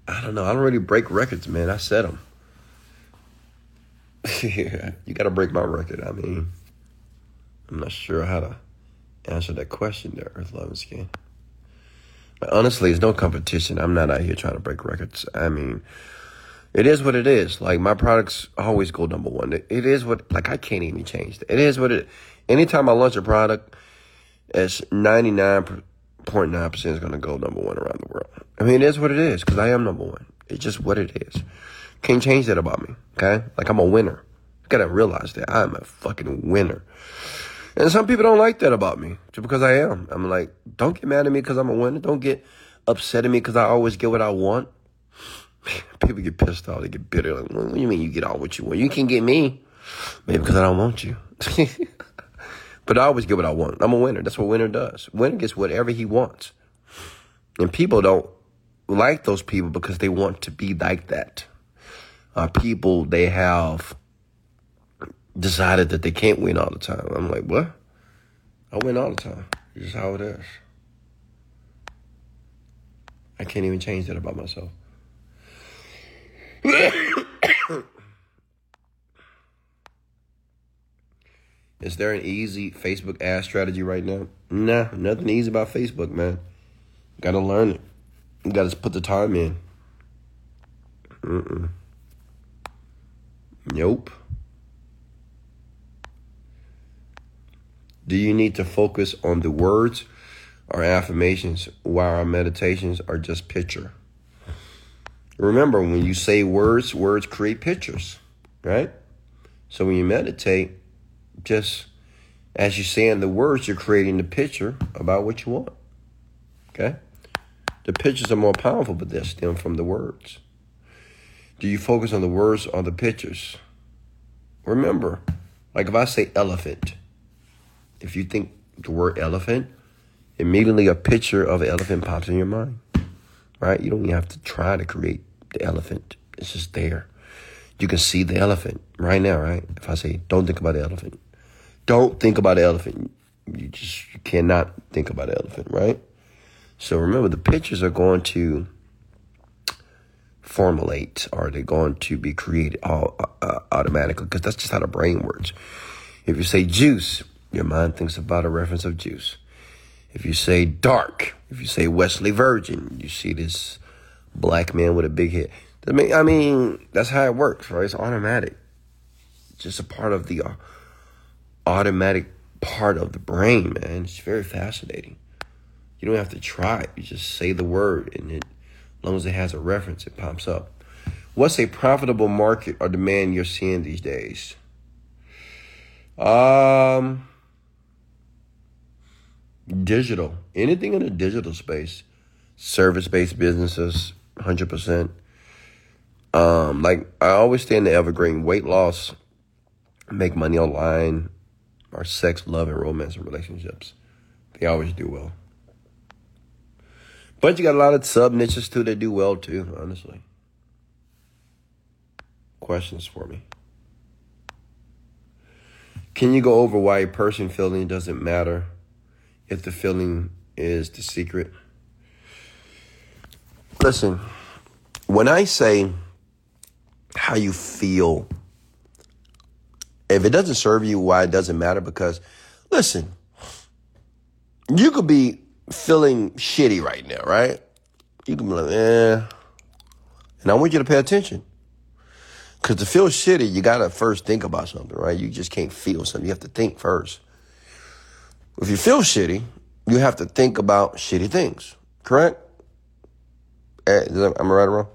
I don't know. I don't really break records, man. I set them. yeah, you got to break my record. I mean, I'm not sure how to answer that question there, Earth Love and Skin. But honestly, it's no competition. I'm not out here trying to break records. I mean, it is what it is. Like my products always go number one. It, it is what like I can't even change that. It is what it. Anytime I launch a product, it's ninety nine point nine percent is going to go number one around the world. I mean, it is what it is because I am number one. It's just what it is. Can't change that about me. Okay, like I'm a winner. You gotta realize that I'm a fucking winner. And some people don't like that about me, just because I am. I'm like, don't get mad at me because I'm a winner. Don't get upset at me because I always get what I want. People get pissed off. They get bitter. Like, what do you mean you get all what you want? You can't get me. Maybe because I don't want you. but I always get what I want. I'm a winner. That's what winner does. Winner gets whatever he wants. And people don't like those people because they want to be like that. Uh, people, they have decided that they can't win all the time. I'm like, what? I win all the time. It's just how it is. I can't even change that about myself. Is there an easy Facebook ad strategy right now? Nah, nothing easy about Facebook, man. Gotta learn it. You gotta put the time in. Mm-mm. Nope. Do you need to focus on the words or affirmations while our meditations are just picture? Remember, when you say words, words create pictures, right? So when you meditate, just as you're saying the words, you're creating the picture about what you want. Okay? The pictures are more powerful, but they stem from the words. Do you focus on the words or the pictures? Remember, like if I say elephant, if you think the word elephant, immediately a picture of an elephant pops in your mind, right? You don't even have to try to create the elephant. It's just there. You can see the elephant right now, right? If I say, don't think about the elephant, don't think about the elephant. You just you cannot think about the elephant, right? So remember, the pictures are going to formulate or they're going to be created all, uh, automatically because that's just how the brain works. If you say juice, your mind thinks about a reference of juice. If you say dark, if you say Wesley Virgin, you see this black man with a big head. I mean, I mean that's how it works, right? It's automatic. It's just a part of the uh, automatic part of the brain, man. It's very fascinating. You don't have to try it. You just say the word, and it, as long as it has a reference, it pops up. What's a profitable market or demand you're seeing these days? Um, digital, anything in the digital space, service based businesses, 100%. Um, like I always stay in the evergreen weight loss, make money online, or sex, love, and romance and relationships. They always do well. But you got a lot of sub niches too that do well too, honestly. Questions for me. Can you go over why a person feeling doesn't matter if the feeling is the secret? Listen, when I say how you feel, if it doesn't serve you, why it doesn't matter, because listen, you could be feeling shitty right now, right? You can be like, eh. And I want you to pay attention. Because to feel shitty, you got to first think about something, right? You just can't feel something. You have to think first. If you feel shitty, you have to think about shitty things, correct? Eh, am I right or wrong?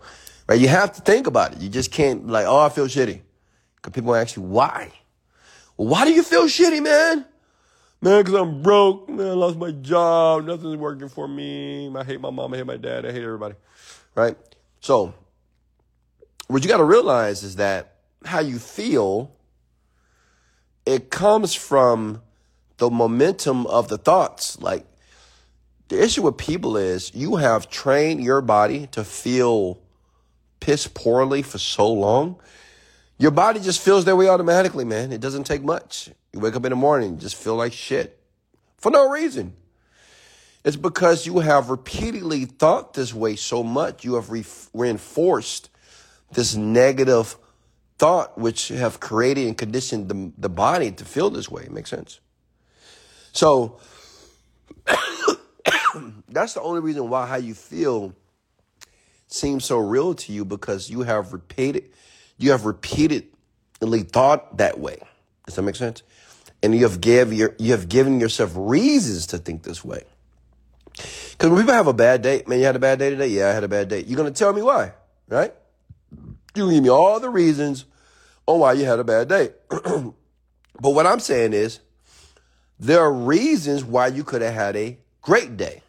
Right? You have to think about it. You just can't like, oh, I feel shitty. Because people ask you, why? Well, why do you feel shitty, man? Man, because I'm broke. Man, I lost my job. Nothing's working for me. I hate my mom. I hate my dad. I hate everybody. Right? So, what you got to realize is that how you feel, it comes from the momentum of the thoughts. Like, the issue with people is you have trained your body to feel piss poorly for so long. Your body just feels that way automatically, man. It doesn't take much. You wake up in the morning, just feel like shit for no reason. It's because you have repeatedly thought this way so much, you have re- reinforced this negative thought, which have created and conditioned the, the body to feel this way. It makes sense. So that's the only reason why how you feel seems so real to you because you have repeated, you have repeatedly thought that way. Does that make sense? And you have give your, you have given yourself reasons to think this way. Because when people have a bad day, man, you had a bad day today? Yeah, I had a bad day. You're to tell me why, right? You give me all the reasons on why you had a bad day. but what I'm saying is, there are reasons why you could have had a great day.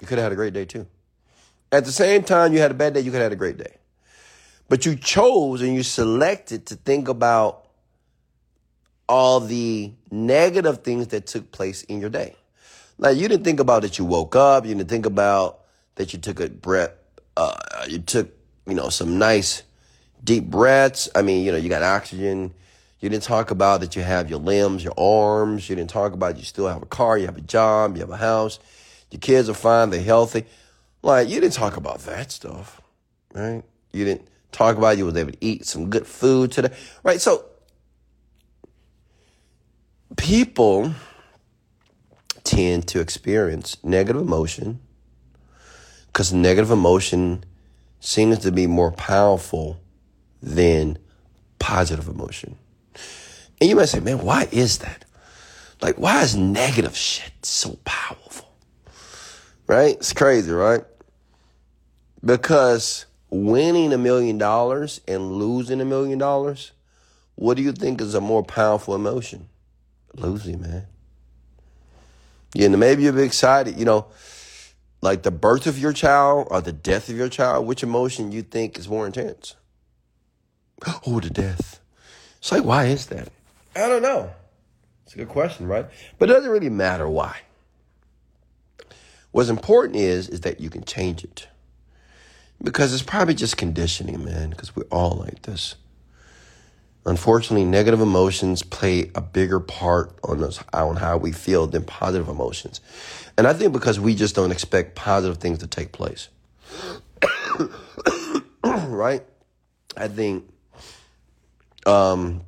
You could have had a great day too. At the same time, you had a bad day, you could have had a great day. But you chose and you selected to think about all the negative things that took place in your day. Like you didn't think about that you woke up, you didn't think about that you took a breath, uh, you took, you know, some nice deep breaths. I mean, you know, you got oxygen. You didn't talk about that you have your limbs, your arms. You didn't talk about you still have a car, you have a job, you have a house. Your kids are fine, they're healthy. Like, you didn't talk about that stuff, right? You didn't talk about you was able to eat some good food today, right? So, people tend to experience negative emotion because negative emotion seems to be more powerful than positive emotion. And you might say, man, why is that? Like, why is negative shit so powerful? Right? It's crazy, right? Because winning a million dollars and losing a million dollars, what do you think is a more powerful emotion? Losing, man. Yeah, and maybe you'll be excited, you know, like the birth of your child or the death of your child, which emotion you think is more intense? Oh, the death. It's like, why is that? I don't know. It's a good question, right? But it doesn't really matter why. What's important is is that you can change it. Because it's probably just conditioning, man, because we're all like this. Unfortunately, negative emotions play a bigger part on us on how we feel than positive emotions. And I think because we just don't expect positive things to take place. right? I think um,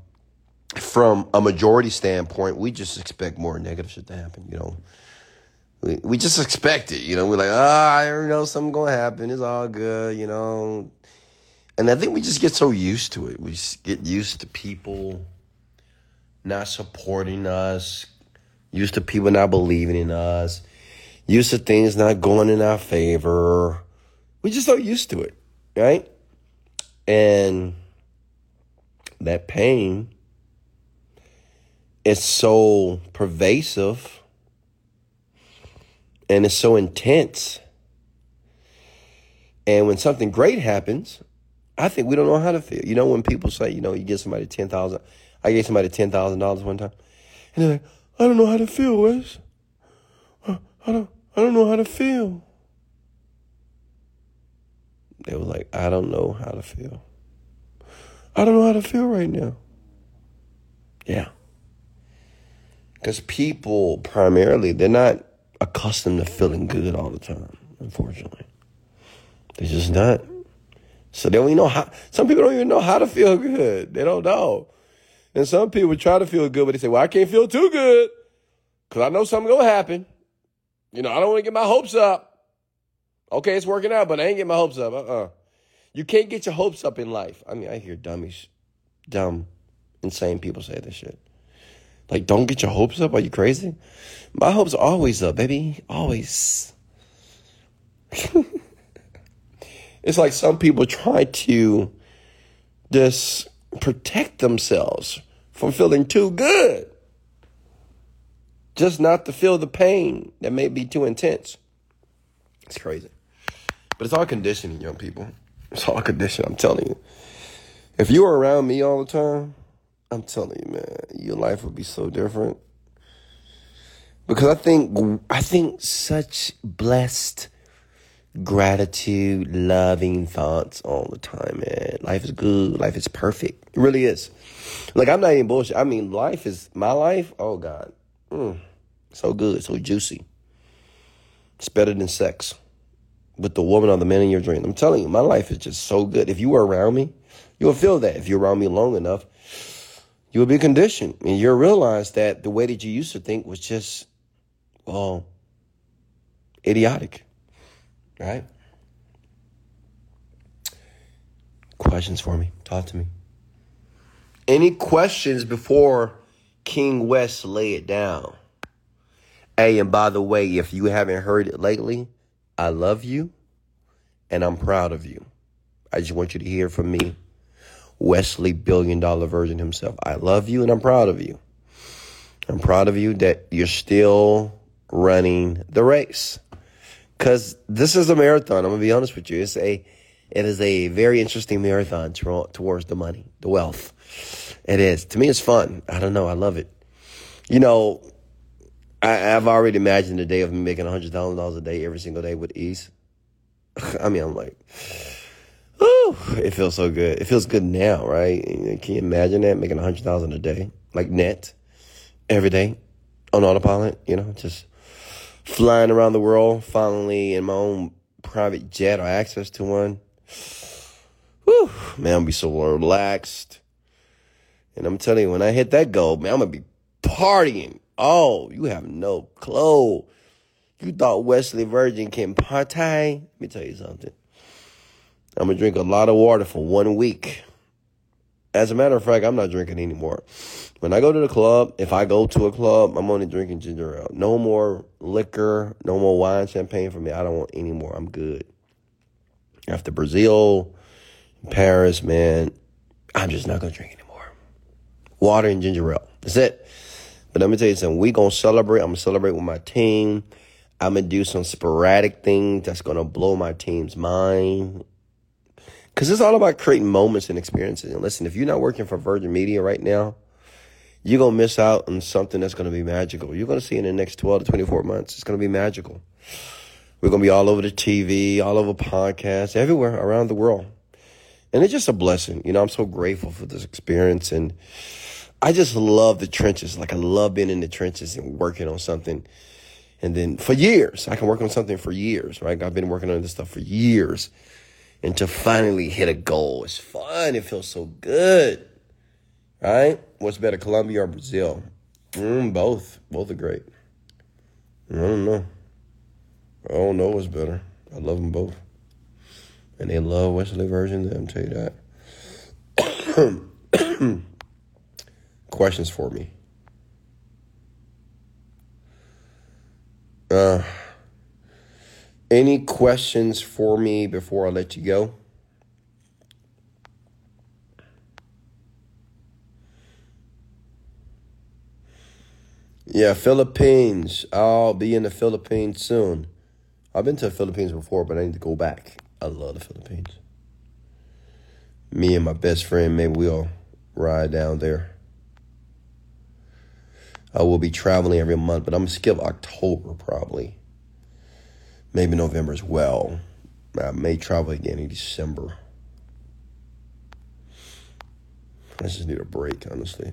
from a majority standpoint, we just expect more negative shit to happen, you know. We, we just expect it, you know. We're like, ah, I already know something gonna happen. It's all good, you know. And I think we just get so used to it. We get used to people not supporting us, used to people not believing in us, used to things not going in our favor. We just so used to it, right? And that pain is so pervasive and it's so intense. And when something great happens, I think we don't know how to feel. You know, when people say, you know, you get somebody ten thousand, I gave somebody ten thousand dollars one time, and they're like, I don't know how to feel, Wes. I don't, I don't know how to feel. They were like, I don't know how to feel. I don't know how to feel right now. Yeah. Because people primarily, they're not accustomed to feeling good all the time, unfortunately. They're just not. So they don't even know how, some people don't even know how to feel good. They don't know. And some people try to feel good, but they say, well, I can't feel too good because I know something's going to happen. You know, I don't want to get my hopes up. Okay, it's working out, but I ain't getting my hopes up. Uh-uh. You can't get your hopes up in life. I mean, I hear dummies, dumb, insane people say this shit. Like, don't get your hopes up. Are you crazy? My hopes are always up, baby. Always. it's like some people try to just protect themselves from feeling too good. Just not to feel the pain that may be too intense. It's crazy. But it's all conditioning, young people. It's all conditioning, I'm telling you. If you were around me all the time, I'm telling you, man, your life would be so different. because I think I think such blessed gratitude, loving thoughts all the time, man. Life is good. Life is perfect. It really is. Like I'm not even bullshit. I mean, life is my life. Oh God, mm, so good, so juicy. It's better than sex with the woman or the man in your dream. I'm telling you, my life is just so good. If you were around me, you will feel that. If you're around me long enough, you will be conditioned, and you'll realize that the way that you used to think was just, well, idiotic. Right? Questions for me. Talk to me. Any questions before King West lay it down? Hey, and by the way, if you haven't heard it lately, I love you and I'm proud of you. I just want you to hear from me, Wesley Billion Dollar Virgin himself. I love you and I'm proud of you. I'm proud of you that you're still running the race because this is a marathon. I'm gonna be honest with you. It's a, it is a very interesting marathon to, towards the money, the wealth. It is to me. It's fun. I don't know. I love it. You know, I, have already imagined the day of me making hundred thousand dollars a day every single day with ease. I mean, I'm like, oh, it feels so good. It feels good now, right? Can you imagine that making a hundred thousand a day, like net, every day, on autopilot? You know, just flying around the world, finally in my own private jet or access to one. Whew, man, I'll be so relaxed. And I'm telling you, when I hit that goal, man, I'm gonna be partying. Oh, you have no clue. You thought Wesley Virgin can party? Let me tell you something. I'm gonna drink a lot of water for one week. As a matter of fact, I'm not drinking anymore. When I go to the club, if I go to a club, I'm only drinking ginger ale. No more liquor, no more wine, champagne for me. I don't want any more. I'm good. After Brazil, Paris, man, I'm just not gonna drink anymore. Water and ginger ale. That's it. But let me tell you something. We gonna celebrate. I'm gonna celebrate with my team. I'm gonna do some sporadic things that's gonna blow my team's mind. Because it's all about creating moments and experiences. And listen, if you're not working for Virgin Media right now, you're going to miss out on something that's going to be magical. You're going to see in the next 12 to 24 months. It's going to be magical. We're going to be all over the TV, all over podcasts, everywhere around the world. And it's just a blessing. You know, I'm so grateful for this experience. And I just love the trenches. Like, I love being in the trenches and working on something. And then for years, I can work on something for years, right? I've been working on this stuff for years and to finally hit a goal. It's fun. It feels so good. Right? What's better, Colombia or Brazil? Mm, both. Both are great. I don't know. I don't know what's better. I love them both. And they love Wesley Virgin, I'll tell you that. Questions for me. Uh, any questions for me before I let you go? Yeah, Philippines. I'll be in the Philippines soon. I've been to the Philippines before, but I need to go back. I love the Philippines. Me and my best friend, maybe we'll ride down there. I will be traveling every month, but I'm gonna skip October probably maybe November as well. I may travel again in December. I just need a break, honestly.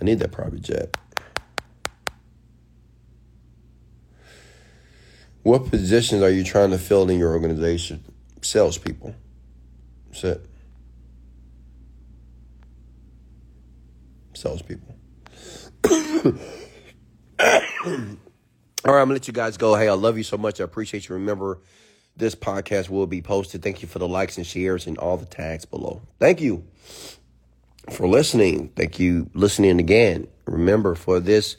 I need that private jet. What positions are you trying to fill in your organization? Salespeople. That's it. Salespeople. All right, I'm gonna let you guys go. Hey, I love you so much. I appreciate you. Remember, this podcast will be posted. Thank you for the likes and shares and all the tags below. Thank you for listening. Thank you listening again. Remember, for this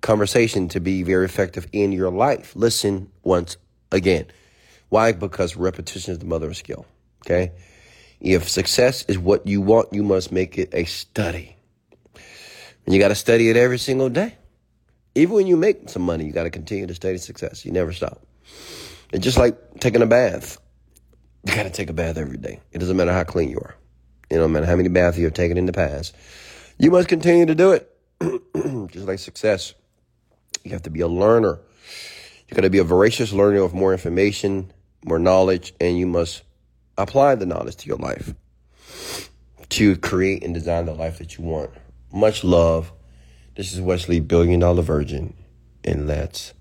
conversation to be very effective in your life, listen once again. Why? Because repetition is the mother of skill. Okay. If success is what you want, you must make it a study. And you got to study it every single day. Even when you make some money, you got to continue to stay to success. You never stop. It's just like taking a bath. You got to take a bath every day. It doesn't matter how clean you are. It don't matter how many baths you have taken in the past. You must continue to do it. just like success. You have to be a learner. You got to be a voracious learner of more information, more knowledge, and you must apply the knowledge to your life to create and design the life that you want. Much love. This is Wesley Billion Dollar Virgin, and let's